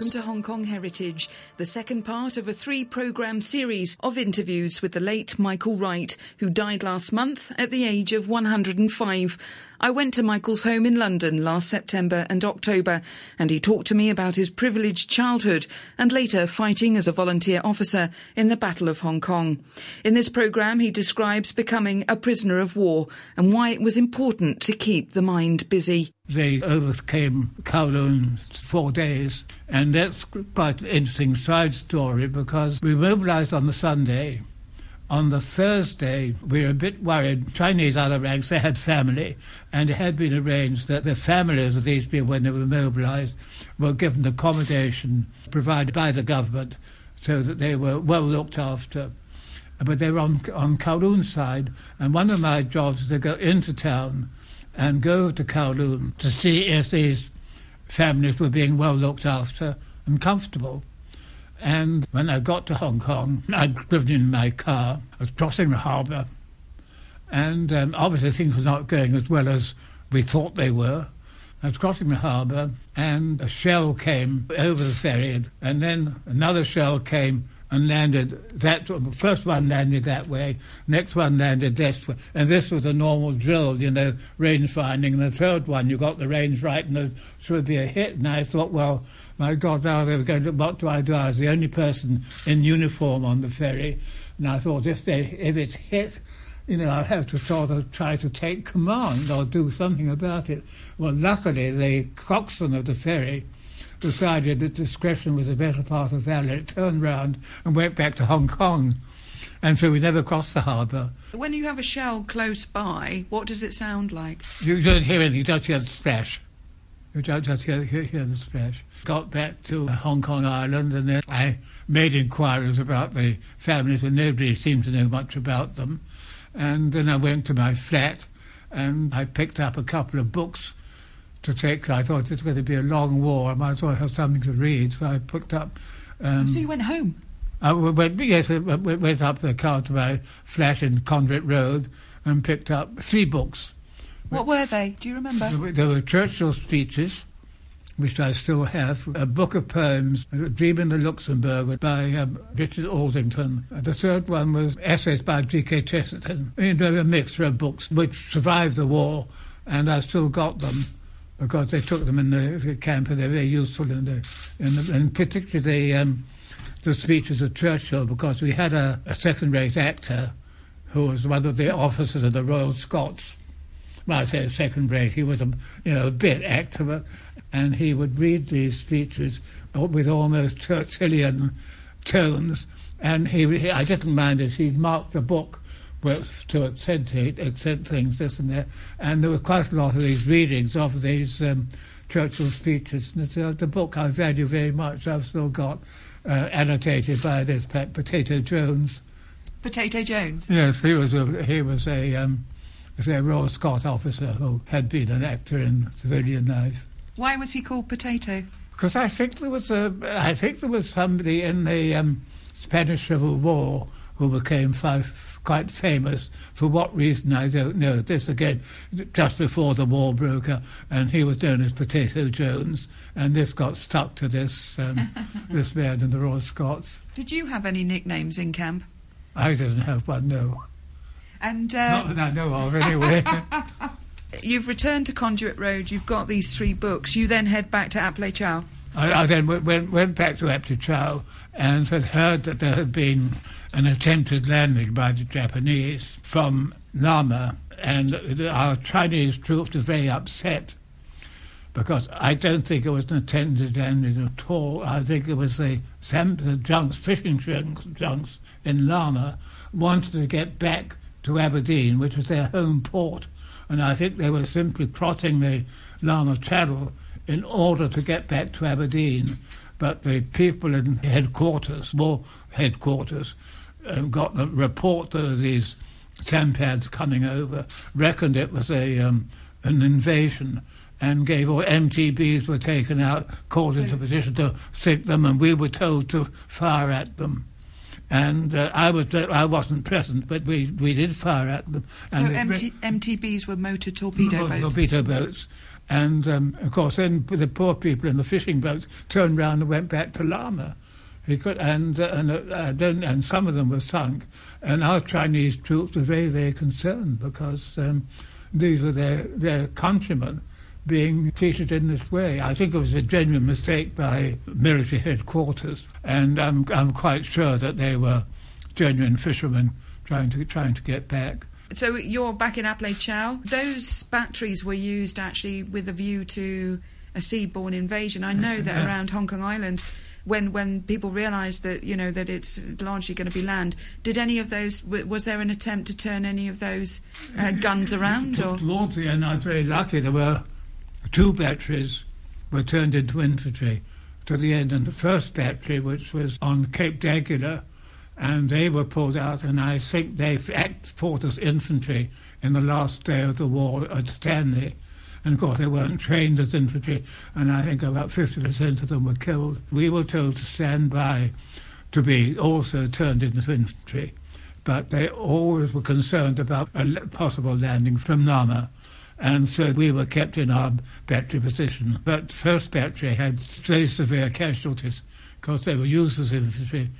Welcome to Hong Kong Heritage, the second part of a three programme series of interviews with the late Michael Wright, who died last month at the age of 105. I went to Michael's home in London last September and October, and he talked to me about his privileged childhood and later fighting as a volunteer officer in the Battle of Hong Kong. In this programme, he describes becoming a prisoner of war and why it was important to keep the mind busy. They overcame Kowloon four days, and that's quite an interesting side story because we mobilised on the Sunday on the Thursday, we were a bit worried. Chinese other ranks, they had family, and it had been arranged that the families of these people, when they were mobilised, were given accommodation provided by the government so that they were well looked after. But they were on, on Kowloon's side, and one of my jobs was to go into town and go to Kowloon to see if these families were being well looked after and comfortable. And when I got to Hong Kong, I'd driven in my car. I was crossing the harbour. And um, obviously things were not going as well as we thought they were. I was crossing the harbour and a shell came over the ferry and then another shell came and landed that first one landed that way, next one landed this way, and this was a normal drill, you know, range finding. And the third one, you got the range right, and it should be a hit. And I thought, well, my God, now they were going to. What do I do? I was the only person in uniform on the ferry, and I thought if they if it's hit. You know, I'll have to sort of try to take command or do something about it. Well, luckily, the coxswain of the ferry decided that discretion was a better part of valor, turned round and went back to Hong Kong. And so we never crossed the harbour. When you have a shell close by, what does it sound like? You don't hear anything, you don't hear the splash. You don't just hear, hear, hear the splash. Got back to Hong Kong Island and then I made inquiries about the families and nobody seemed to know much about them. And then I went to my flat and I picked up a couple of books to take. I thought this was going to be a long war. I might as well have something to read. So I picked up. Um, so you went home. I went, yes, I went up the car to my flat in Conduit Road and picked up three books. What were they? Do you remember? There were Churchill's speeches, which I still have, a book of poems, Dream in the Luxembourg by um, Richard Aldington. The third one was essays by G.K. Chesterton. You know, a mixture of books which survived the war, and I still got them because they took them in the camp and they're very useful in the, in the and particularly the, um, the speeches of Churchill because we had a, a second-rate actor who was one of the officers of the Royal Scots. Well, I say second-rate. He was a you know a bit actor, and he would read these speeches with almost Churchillian tones. And he, I didn't mind it. He'd marked the book to accentuate, accent things, this and that. And there were quite a lot of these readings of these um, Churchill speeches. And uh, the book I value very much, I've still got uh, annotated by this Potato Jones. Potato Jones? Yes, he was a, he was a, um, was a Royal Scot officer who had been an actor in civilian life. Why was he called Potato? Because I think there was a, I think there was somebody in the um, Spanish Civil War who became five, quite famous. For what reason, I don't know. This again, just before the war broke out, and he was known as Potato Jones, and this got stuck to this um, this man in the Royal Scots. Did you have any nicknames in camp? I didn't have one, no. And uh, not that I know of, anyway. you've returned to Conduit Road. You've got these three books. You then head back to Chow. I, I then went, went back to Ap Lei Chau and had heard that there had been an attempted landing by the Japanese from Lamma, and our Chinese troops were very upset because I don't think it was an attempted landing at all. I think it was the, the junks, fishing junks in Lamma wanted to get back to Aberdeen, which was their home port, and I think they were simply crossing the Lamma Channel in order to get back to Aberdeen. But the people in headquarters, war headquarters, um, got a report of these sampans coming over, reckoned it was a um, an invasion, and gave all MTBs were taken out, called into position to sink them, and we were told to fire at them. And uh, I was I wasn't present, but we, we did fire at them. So MT, MTBs were motor torpedo boats. Torpedo boats, And um, of course, then the poor people in the fishing boats turned round and went back to Lamma. Could, and uh, and uh, then, and some of them were sunk. And our Chinese troops were very very concerned because um, these were their their countrymen being treated in this way. I think it was a genuine mistake by military headquarters, and I'm I'm quite sure that they were genuine fishermen trying to trying to get back. So you're back in Ap Chow. Those batteries were used actually with a view to a seaborne invasion. I know that around Hong Kong Island, when when people realised that you know that it's largely going to be land, did any of those was there an attempt to turn any of those uh, guns around? Or the end, I was very lucky. There were two batteries were turned into infantry to the end, and the first battery, which was on Cape d'Aguilar, and they were pulled out, and I think they fought as infantry in the last day of the war at Stanley. And of course, they weren't trained as infantry, and I think about 50% of them were killed. We were told to stand by to be also turned into infantry, but they always were concerned about a possible landing from Nama. And so we were kept in our battery position. But first battery had very severe casualties because they were used as infantry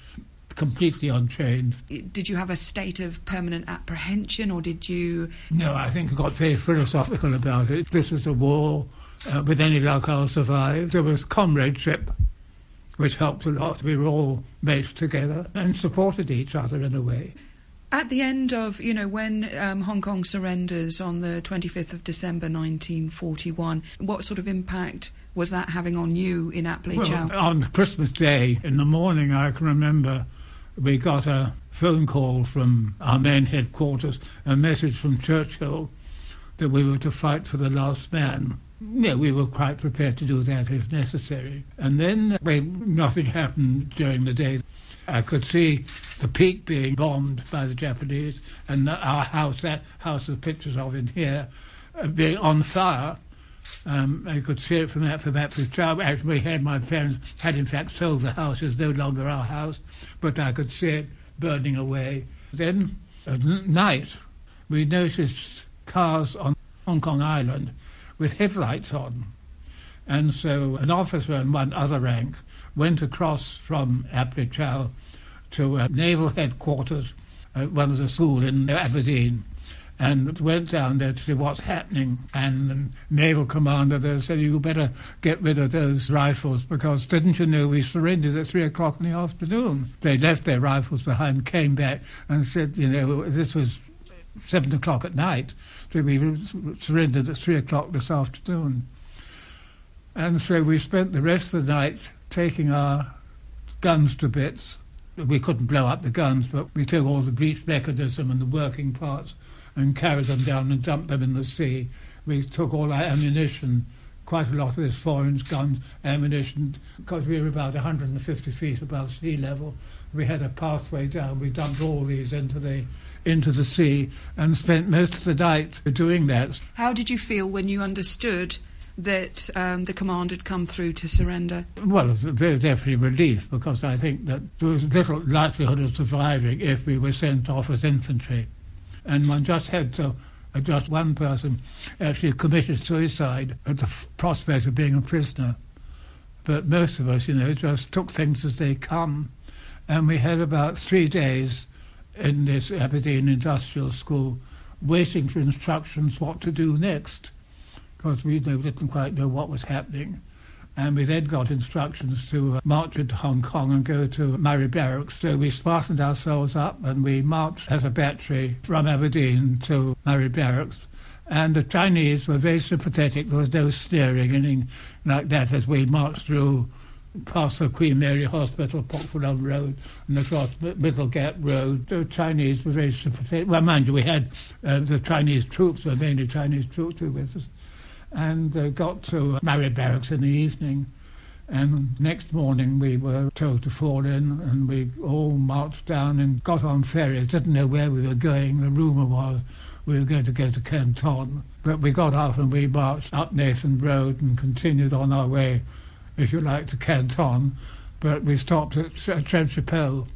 completely untrained. Did you have a state of permanent apprehension, or did you? No, I think I got very philosophical about it. This was a war. Uh, with any luck, I'll survive. There was comradeship, which helped a lot. We were all mates together and supported each other in a way. At the end of, you know, when um, Hong Kong surrenders on the 25th of December 1941, what sort of impact was that having on you in Ap Lei Chau? Well, on Christmas Day in the morning, I can remember we got a phone call from our main headquarters, a message from Churchill that we were to fight for the last man. Yeah, we were quite prepared to do that if necessary. And then well, nothing happened during the day. I could see the peak being bombed by the Japanese, and our house, that house with pictures of in here, uh, being on fire. Um, I could see it from that from that perspective. Actually, we had my parents had in fact sold the house; it's no longer our house, but I could see it burning away. Then at night, we noticed cars on Hong Kong Island with headlights on, and so an officer and one other rank went across from Ap Lei Chau to uh, naval headquarters at one of the schools in Aberdeen and went down there to see what's happening. And the naval commander there said, you better get rid of those rifles because didn't you know we surrendered at three o'clock in the afternoon? They left their rifles behind, came back and said, you know, this was seven o'clock at night, so we surrendered at three o'clock this afternoon. And so we spent the rest of the night taking our guns to bits. We couldn't blow up the guns, but we took all the breech mechanism and the working parts and carried them down and dumped them in the sea. We took all our ammunition, quite a lot of this foreign guns, ammunition, because we were about 150 feet above sea level. We had a pathway down. We dumped all these into the into the sea and spent most of the night doing that. How did you feel when you understood that um, the command had come through to surrender? Well, it was definitely relief because I think that there was little likelihood of surviving if we were sent off as infantry and one just had to uh, just one person actually committed suicide at the f- prospect of being a prisoner. But most of us, you know, just took things as they come. And we had about three days in this Aberdeen Industrial School waiting for instructions what to do next because we didn't quite know what was happening. And we then got instructions to uh, march into Hong Kong and go to Murray Barracks. So we fastened ourselves up and we marched as a battery from Aberdeen to Murray Barracks. And the Chinese were very sympathetic. There was no sneering, anything like that, as we marched through past the Queen Mary Hospital, Pok Road, and across Middle Gap Road. The Chinese were very sympathetic. Well, mind you, we had uh, the Chinese troops, were mainly Chinese troops were with us and uh, got to Murray Barracks in the evening. And next morning we were told to fall in, and we all marched down and got on ferries. Didn't know where we were going. The rumour was we were going to go to Canton. But we got off and we marched up Nathan Road and continued on our way, if you like, to Canton. But we stopped at Trenchapel,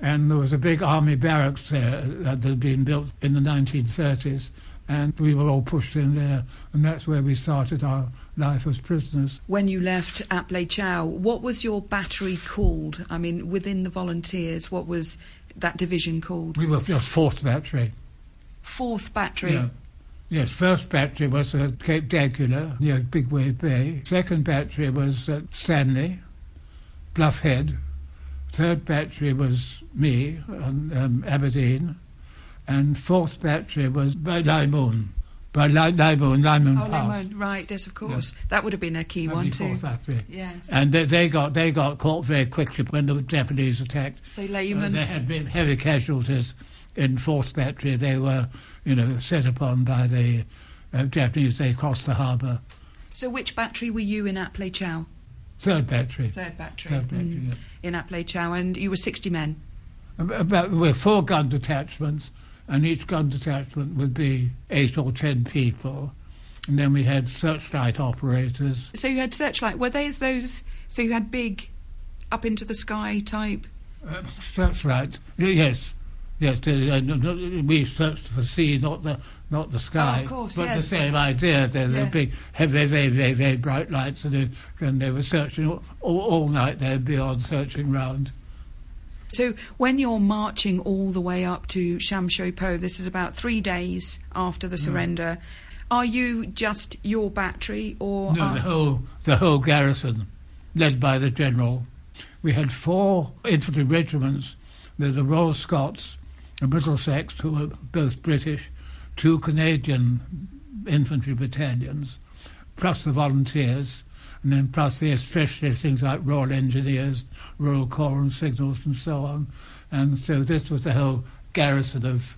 and there was a big army barracks there that had been built in the 1930s and we were all pushed in there, and that's where we started our life as prisoners. When you left Ap Lei Chau, what was your battery called? I mean, within the volunteers, what was that division called? We were just fourth battery. Fourth battery. Yeah. Yes, first battery was at Cape D'Aguilar, near Big Wave Bay. Second battery was at Stanley, Bluff Head. Third battery was me on um, Aberdeen. And fourth battery was by Lyemun. By Lyemun, Lyemun Oh, Pass. Lemon, right, yes, of course. That would have been a key That'd one too. battery. Yes. And they, they got they got caught very quickly when the Japanese attacked. so Uh, there had been heavy casualties in Fourth Battery. They were, you know, set upon by the uh, Japanese. They crossed the harbour. so which battery were you in at Lei Chau? Third Battery. Third battery. Third Battery. Mm. yeah. In Ap Lei Chau, and you were 60 men. Ab- About with four gun detachments, and each gun detachment would be eight or ten people, and then we had searchlight operators. So you had searchlight. Were they those? So you had big, up into the sky type. Uh, searchlights, yes. Yes, uh, we searched for sea, not the not the sky. Oh, of course, but yes. the same idea. They're, Yes. big, heavy, very, very, very bright lights, and they, and they were searching all, all, all night. They'd be on searching round. So when you're marching all the way up to Sham Shui Po, this is about three days after Mm. the surrender. Are you just your battery, or No, are- the whole the whole garrison, led by the general. We had four infantry regiments. There's the Royal Scots, the Middlesex, who were both British, two Canadian infantry battalions, plus the volunteers, and then plus the especially things like Royal Engineers, Royal Corps and Signals, and so on. And so this was the whole garrison of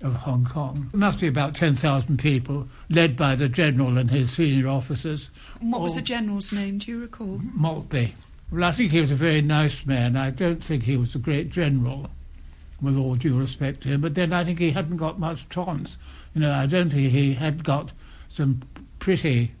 of Hong Kong. It must be about 10,000 people, led by the general and his senior officers. and what was the general's name? Do you recall? Maltby. Well, I think he was a very nice man. I don't think he was a great general, with all due respect to him. But then I think he hadn't got much chance. You know, I don't think he had got some pretty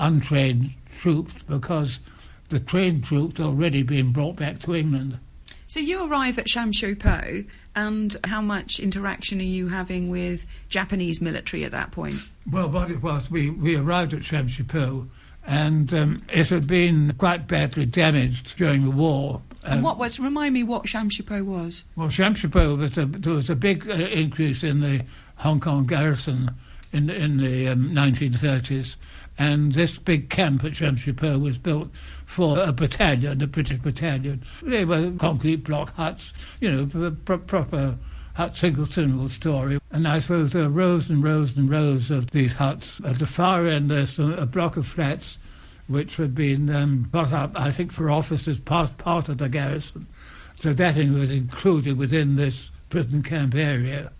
untrained troops because the trained troops already been brought back to England. So you arrive at Sham Shui Po, and how much interaction are you having with Japanese military at that point? Well, what it was, we, we arrived at Sham Shui Po and um, it had been quite badly damaged during the war. And Um, what was? Remind me what Sham Shui Po was. Well, Sham Shui Po was a, there was a big uh, increase in the Hong Kong garrison in the, in the um, 1930s, and this big camp at Sham Shui Po was built for a battalion, a British battalion. They were concrete block huts, you know, proper hut, single single story. And I suppose there are rows and rows and rows of these huts. At the far end, there's a, block of flats which had been um, got up, I think, for officers, part, part of the garrison. So that was included within this prison camp area.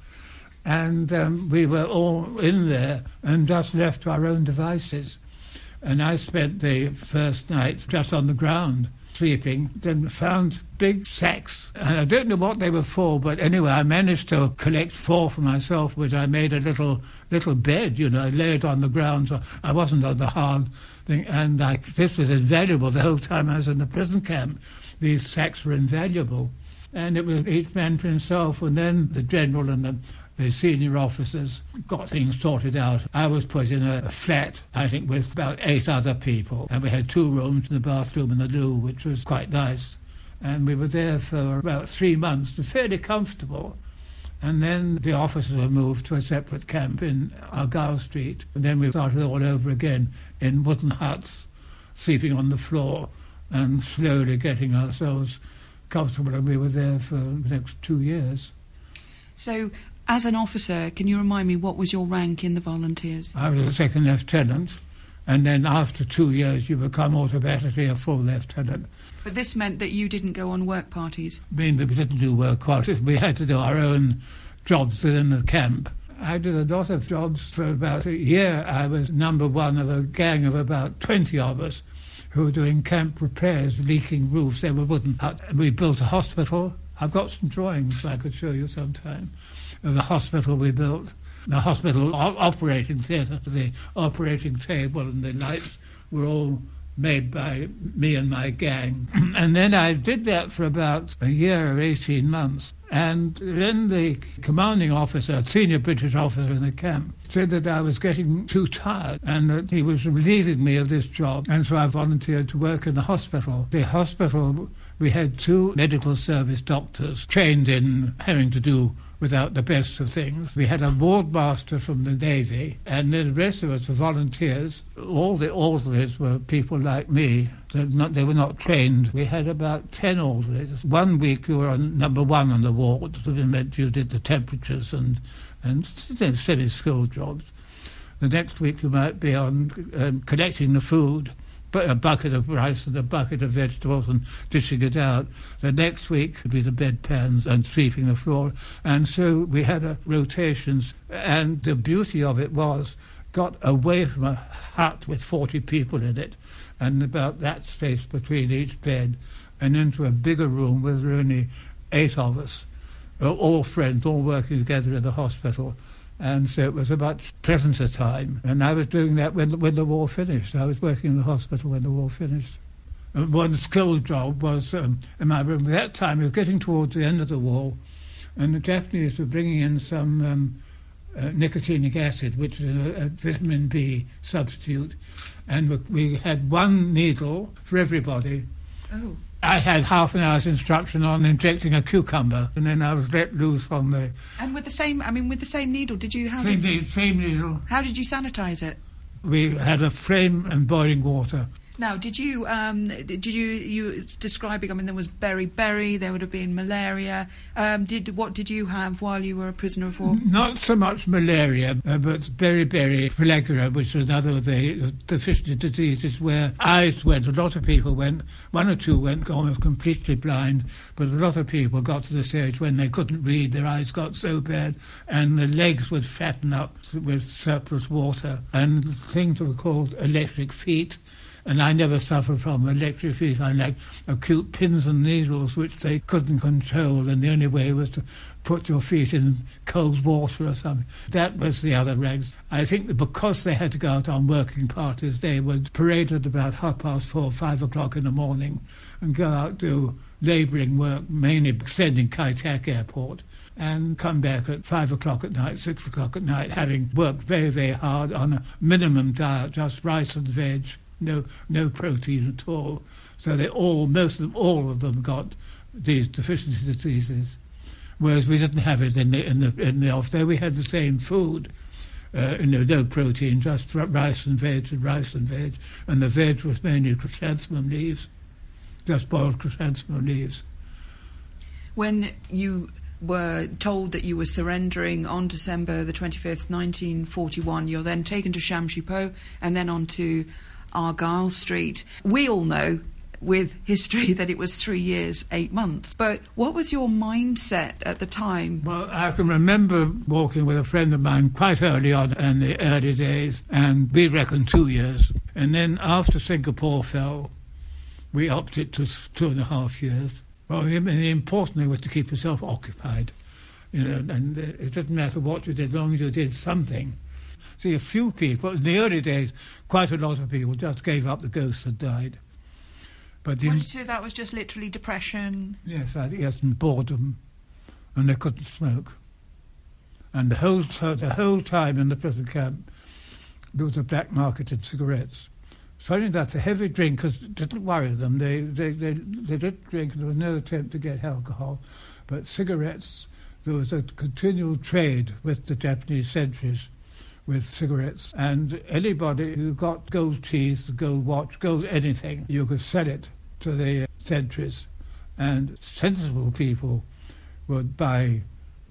And um, we were all in there and just left to our own devices. And I spent the first night just on the ground, sleeping, then found big sacks. And I don't know what they were for, but anyway, I managed to collect four for myself, which I made a little little bed, you know, I lay it on the ground, so I wasn't on the hard thing. And I, this was invaluable the whole time I was in the prison camp. These sacks were invaluable. And it was each man for himself, and then the general and the the senior officers got things sorted out. I was put in a, flat, I think, with about eight other people, and we had two rooms, the bathroom and the loo, which was quite nice. And we were there for about three months, fairly comfortable. And then the officers were moved to a separate camp in Argyle Street. And then we started all over again in wooden huts, sleeping on the floor, and slowly getting ourselves comfortable. And we were there for the next two years. So, as an officer, can you remind me what was your rank in the volunteers? I was a second lieutenant, and then after two years you become automatically a full lieutenant. But this meant that you didn't go on work parties. Meaning that we didn't do work quarters, we had to do our own jobs within the camp. I did a lot of jobs for about a year. I was number one of a gang of about 20 of us who were doing camp repairs, leaking roofs. They were wooden. We built a hospital. I've got some drawings I could show you sometime the hospital we built. The hospital operating theatre, the operating table and the lights were all made by me and my gang. and then I did that for about a year or 18 months. And then the commanding officer, a senior British officer in the camp, said that I was getting too tired and that he was relieving me of this job. And so I volunteered to work in the hospital. The hospital, we had two medical service doctors trained in having to do without the best of things. We had a ward master from the Navy, and the rest of us were volunteers. All the orderlies were people like me. Not, they were not trained. We had about 10 orderlies. One week you were on number one on the ward, which meant you did the temperatures and, and semi-skilled jobs. The next week you might be on um, collecting the food a bucket of rice and a bucket of vegetables and dishing it out. The next week would be the bedpans and sweeping the floor. And so we had a rotations. And the beauty of it was got away from a hut with 40 people in it and about that space between each bed and into a bigger room with only eight of us, all friends, all working together in the hospital. And so it was a much pleasanter time. And I was doing that when, when the war finished. I was working in the hospital when the war finished. And one skilled job was um, in my room. At that time, it was getting towards the end of the war, and the Japanese were bringing in some um, uh, nicotinic acid, which is a, a, vitamin B substitute. And we, we had one needle for everybody. Oh. I had half an hour's instruction on injecting a cucumber, and then I was let loose on the. And with the same, I mean, with the same needle, did you? How same, did same needle. How did you sanitize it? We had a flame and boiling water. Now, did you um, did you you describing? I mean, there was beriberi. There would have been malaria. Um, did what did you have while you were a prisoner of war? Not so much malaria, uh, but beriberi, pellagra, which was another of the deficiency diseases where eyes went. A lot of people went. One or two went almost completely blind, but a lot of people got to the stage when they couldn't read. Their eyes got so bad, and the legs would fatten up with surplus water, and things were called electric feet and I never suffered from electric fever. I like acute pins and needles which they couldn't control, and the only way was to put your feet in cold water or something. That was the other rags. I think that because they had to go out on working parties, they were paraded about half past four, five o'clock in the morning, and go out do labouring work, mainly sending Kai Tak Airport and come back at five o'clock at night, six o'clock at night, having worked very, very hard on a minimum diet, just rice and veg, no no protein at all. So they all, most of them, all of them got these deficiency diseases, whereas we didn't have it in the in the in the off. There we had the same food. Uh, you know, no protein, just rice and veg and rice and veg, and the veg was mainly chrysanthemum leaves, just boiled chrysanthemum leaves. When you were told that you were surrendering on December the 25th, 1941, you're then taken to Sham Shui and then on to Argyle Street. We all know with history that it was three years, eight months. But what was your mindset at the time? Well, I can remember walking with a friend of mine quite early on in the early days, and we reckon two years. And then after Singapore fell, we it to two and a half years. Well, the important thing was to keep yourself occupied. You know, and uh, it didn't matter what you did, as long as you did something. See, a few people, in the early days, quite a lot of people just gave up the ghost had died. But in, so that was just literally depression? Yes, I, yes, and boredom. And they couldn't smoke. And the whole, the whole time in the prison camp, there was a black market in cigarettes. So that's a heavy drink because it didn't worry them. They, they, they, they didn't drink, there was no attempt to get alcohol. But cigarettes, there was a continual trade with the Japanese sentries with cigarettes, and anybody who got gold teeth, gold watch, gold anything, you could sell it to the sentries, and sensible people would buy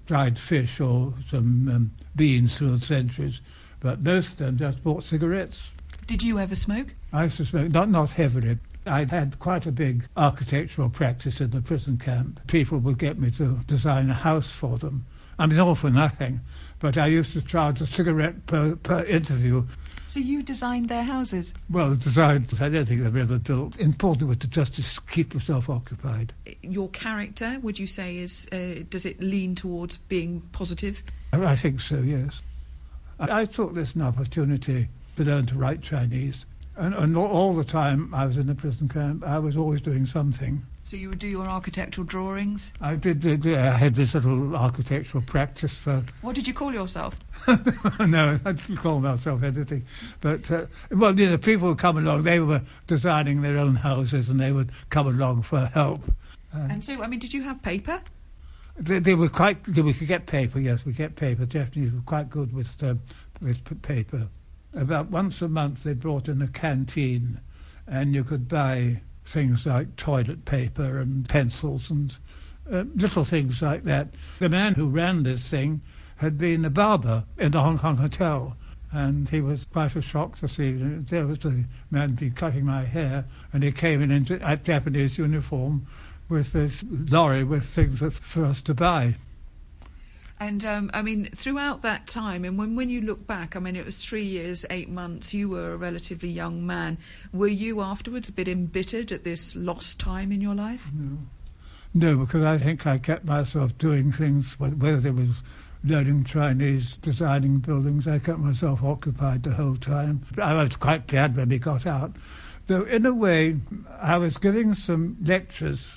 dried fish or some um, beans through the sentries, but most of them just bought cigarettes. Did you ever smoke? I used to smoke, not, not heavily. I had quite a big architectural practice in the prison camp. People would get me to design a house for them. I mean, all for nothing but I used to charge a cigarette per, per interview. So you designed their houses? Well, designed, I don't think they ever built. Important was to just keep yourself occupied. Your character, would you say, is uh, does it lean towards being positive? I think so, yes. I, I took this an opportunity to learn to write Chinese. And, and all the time I was in the prison camp, I was always doing something. So you would do your architectural drawings? I did, I had this little architectural practice. Uh, what did you call yourself? no, I didn't call myself anything. But, uh, well, you know, people would come along, they were designing their own houses and they would come along for help. Uh, and so, I mean, did you have paper? They, they were quite, we could get paper, yes, we get paper. Japanese were quite good with, um, with paper. About once a month they brought in a canteen and you could buy things like toilet paper and pencils and uh, little things like that. The man who ran this thing had been a barber in the Hong Kong hotel, and he was quite a shock to see there was the man been cutting my hair, and he came in in Japanese uniform with this lorry with things for us to buy. And um, I mean, throughout that time, and when, when you look back, I mean, it was three years, eight months, you were a relatively young man. Were you afterwards a bit embittered at this lost time in your life? No. No, because I think I kept myself doing things, whether it was learning Chinese, designing buildings, I kept myself occupied the whole time. I was quite glad when we got out. Though, in a way, I was giving some lectures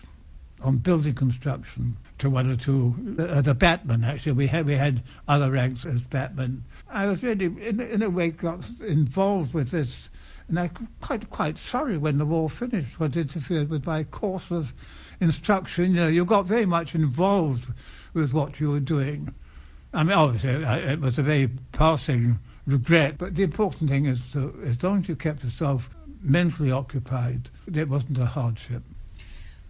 on building construction to one or two uh, the batman. Actually, we had we had other ranks as batman. I was really, in, in a way, got involved with this, and I quite quite sorry when the war finished, what interfered with my course of instruction. You know, you got very much involved with what you were doing. I mean, obviously, it was a very passing regret, but the important thing is, as long as you kept yourself mentally occupied, it wasn't a hardship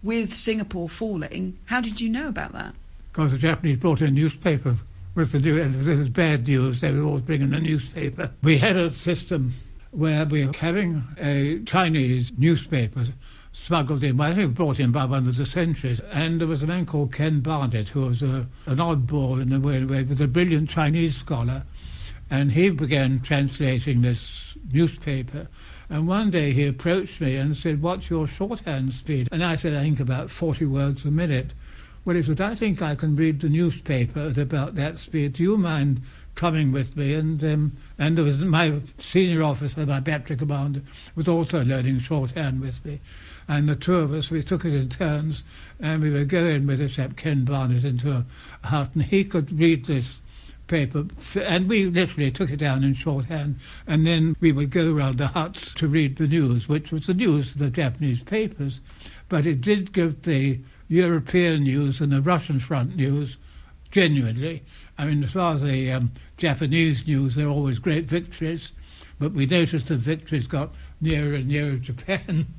with Singapore falling. How did you know about that? Because the Japanese brought in a newspaper with the news, and if there was bad news, they would always bring in a newspaper. We had a system where we were having a Chinese newspaper smuggled in, well, I think brought in by one of the sentries, and there was a man called Ken Barnett, who was a, an oddball in a way, way, was a brilliant Chinese scholar, and he began translating this newspaper and one day he approached me and said, What's your shorthand speed? And I said, I think about 40 words a minute. Well, he said, I think I can read the newspaper at about that speed. Do you mind coming with me? And um, and there was my senior officer, my battery commander, was also learning shorthand with me. And the two of us, we took it in turns, and we were going with this chap, Ken Barnett, into a hut, and he could read this paper, and we literally took it down in shorthand, and then we would go around the huts to read the news, which was the news of the Japanese papers, but it did give the European news and the Russian front news genuinely. I mean, as far as the um, Japanese news, they're always great victories, but we noticed the victories got nearer and nearer Japan.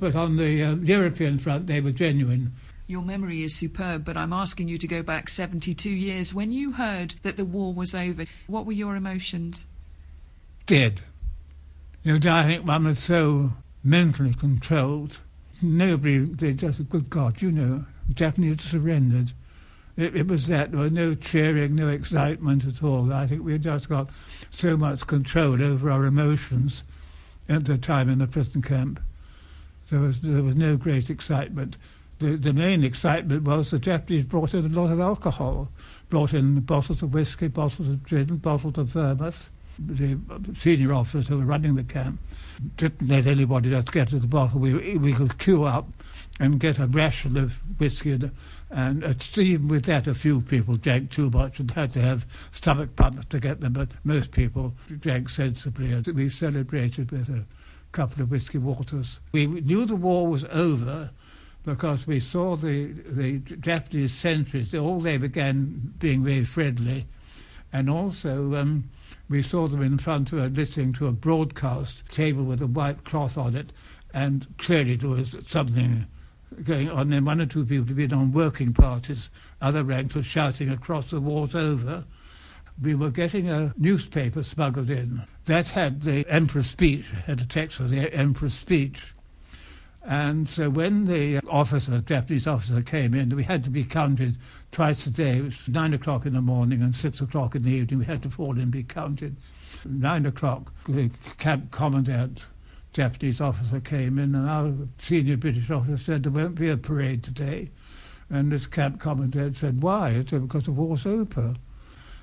But on the uh, European front, they were genuine. Your memory is superb, but I'm asking you to go back 72 years. When you heard that the war was over, what were your emotions? Dead. You know, I think one was so mentally controlled. Nobody, they just, good God, you know, Japanese surrendered. It, it, was that. There was no cheering, no excitement at all. I think we had just got so much control over our emotions at the time in the prison camp. There was, there was no great excitement the, the main excitement was the Japanese brought in a lot of alcohol, brought in bottles of whiskey, bottles of gin, bottles of vermouth. The senior officers who were running the camp didn't let anybody just get to the bottle. We, we could queue up and get a ration of whiskey and, and even with that a few people drank too much and had to have stomach pumps to get them, but most people drank sensibly. And we celebrated with a couple of whiskey waters. We knew the war was over because we saw the, the Japanese sentries, all they began being very friendly, and also um, we saw them in front of a, listening to a broadcast table with a white cloth on it, and clearly there was something going on. Then one or two people had been on working parties, other ranks were shouting across the war's over. We were getting a newspaper smuggled in. That had the Emperor's speech, had a text of the Emperor's speech and so when the officer, Japanese officer, came in, we had to be counted twice a day. It was nine o'clock in the morning and six o'clock in the evening. We had to fall in and be counted. Nine o'clock, the camp commandant, Japanese officer, came in, and our senior British officer said there won't be a parade today. And this camp commandant said, why? Because the war's over.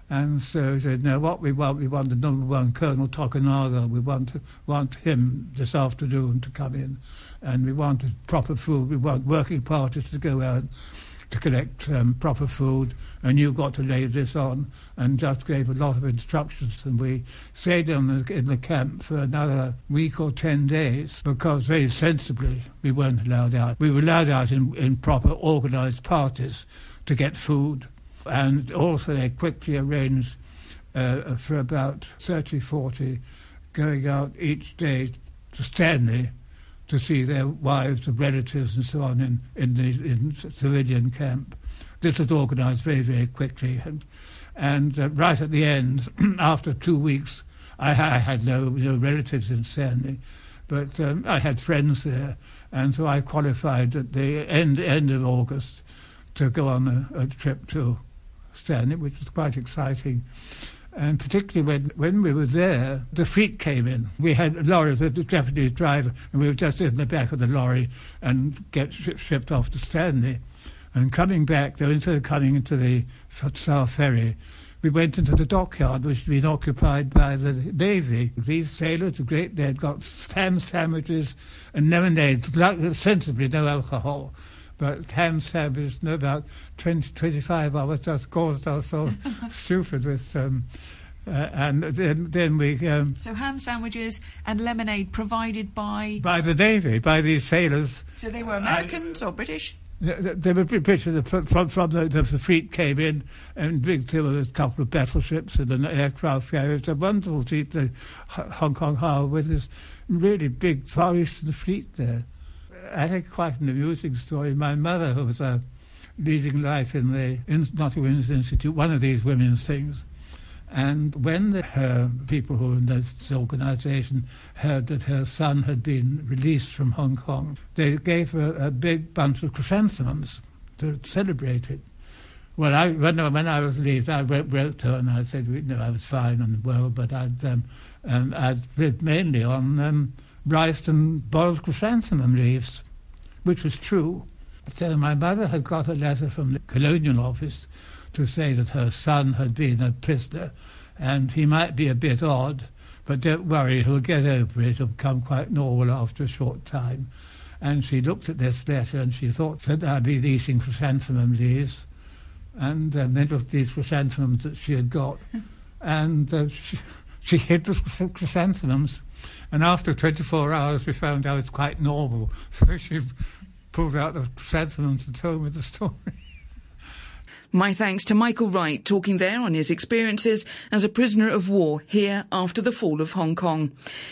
And so he said, no, what we want, we want the number one Colonel Tokunaga. We want want him this afternoon to come in. And we wanted proper food. We want working parties to go out to collect um, proper food. And you've got to lay this on. And just gave a lot of instructions. And we stayed in the, in the camp for another week or ten days because very sensibly we weren't allowed out. We were allowed out in, in proper organised parties to get food and also they quickly arranged uh, for about 30, 40 going out each day to Stanley to see their wives and relatives and so on in, in the in civilian camp. This was organised very, very quickly. And, and uh, right at the end, after two weeks, I, I had no, no, relatives in Stanley, but um, I had friends there. And so I qualified at the end, end of August to go on a, a trip to Stanley, which was quite exciting. And particularly when, when we were there, the fleet came in. We had a lorry with a Japanese driver, and we were just in the back of the lorry and get shipped off to Stanley. And coming back, though, instead of coming into the South Ferry, we went into the dockyard, which had been occupied by the Navy. These sailors, the great, they had got ham sandwiches and lemonade, sensibly no alcohol but ham sandwiches, no, about 20, 25 hours just caused us so stupid with. Um, uh, and then, then we. Um, so ham sandwiches and lemonade provided by. By the Navy, by these sailors. So they were Americans I, or British? They, were British. From, from the, the, fleet came in, and big, there were a couple of battleships and an aircraft carrier. It's a wonderful to the Hong Kong harbour with this really big Far Eastern fleet there. I had quite an amusing story. My mother, who was a leading light in the in, not women's institute, one of these women's things, and when the, her people who were in this organisation heard that her son had been released from Hong Kong, they gave her a big bunch of chrysanthemums to celebrate it. Well, I, when, when I was released, I wrote, wrote to her and I said, you know, I was fine and well, but I'd, um, um, I'd lived mainly on um, rice and chrysanthemum leaves, which was true. So my mother had got a letter from the colonial office to say that her son had been a prisoner and he might be a bit odd, but don't worry, he'll get over it. He'll become quite normal after a short time. And she looked at this letter and she thought that I'd be eating chrysanthemum leaves. And um, then looked at these chrysanthemums that she had got. and uh, she, she hid the chrysanthemums and after 24 hours, we found out it's quite normal. So she pulled out the chrysanthemums and told me the story. My thanks to Michael Wright talking there on his experiences as a prisoner of war here after the fall of Hong Kong.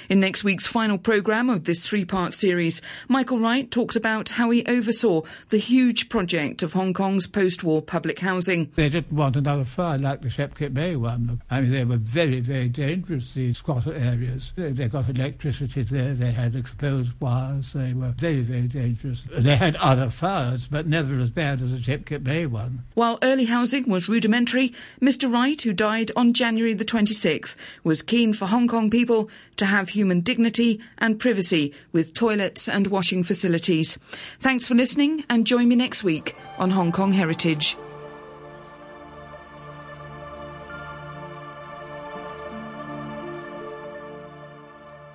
In next week's final programme of this three-part series, Michael Wright talks about how he oversaw the huge project of Hong Kong's post-war public housing. They didn't want another fire like the Shep Bay one. I mean, they were very, very dangerous, these squatter areas. They, got electricity there, they had exposed wires, they were very, very dangerous. They had other fires, but never as bad as the Shek Kip Mei one. While early housing was rudimentary, Mr. Wright, who died on January the 26th, was keen for Hong Kong people to have human dignity and privacy with toilets and washing facilities. Thanks for listening and join me next week on Hong Kong Heritage.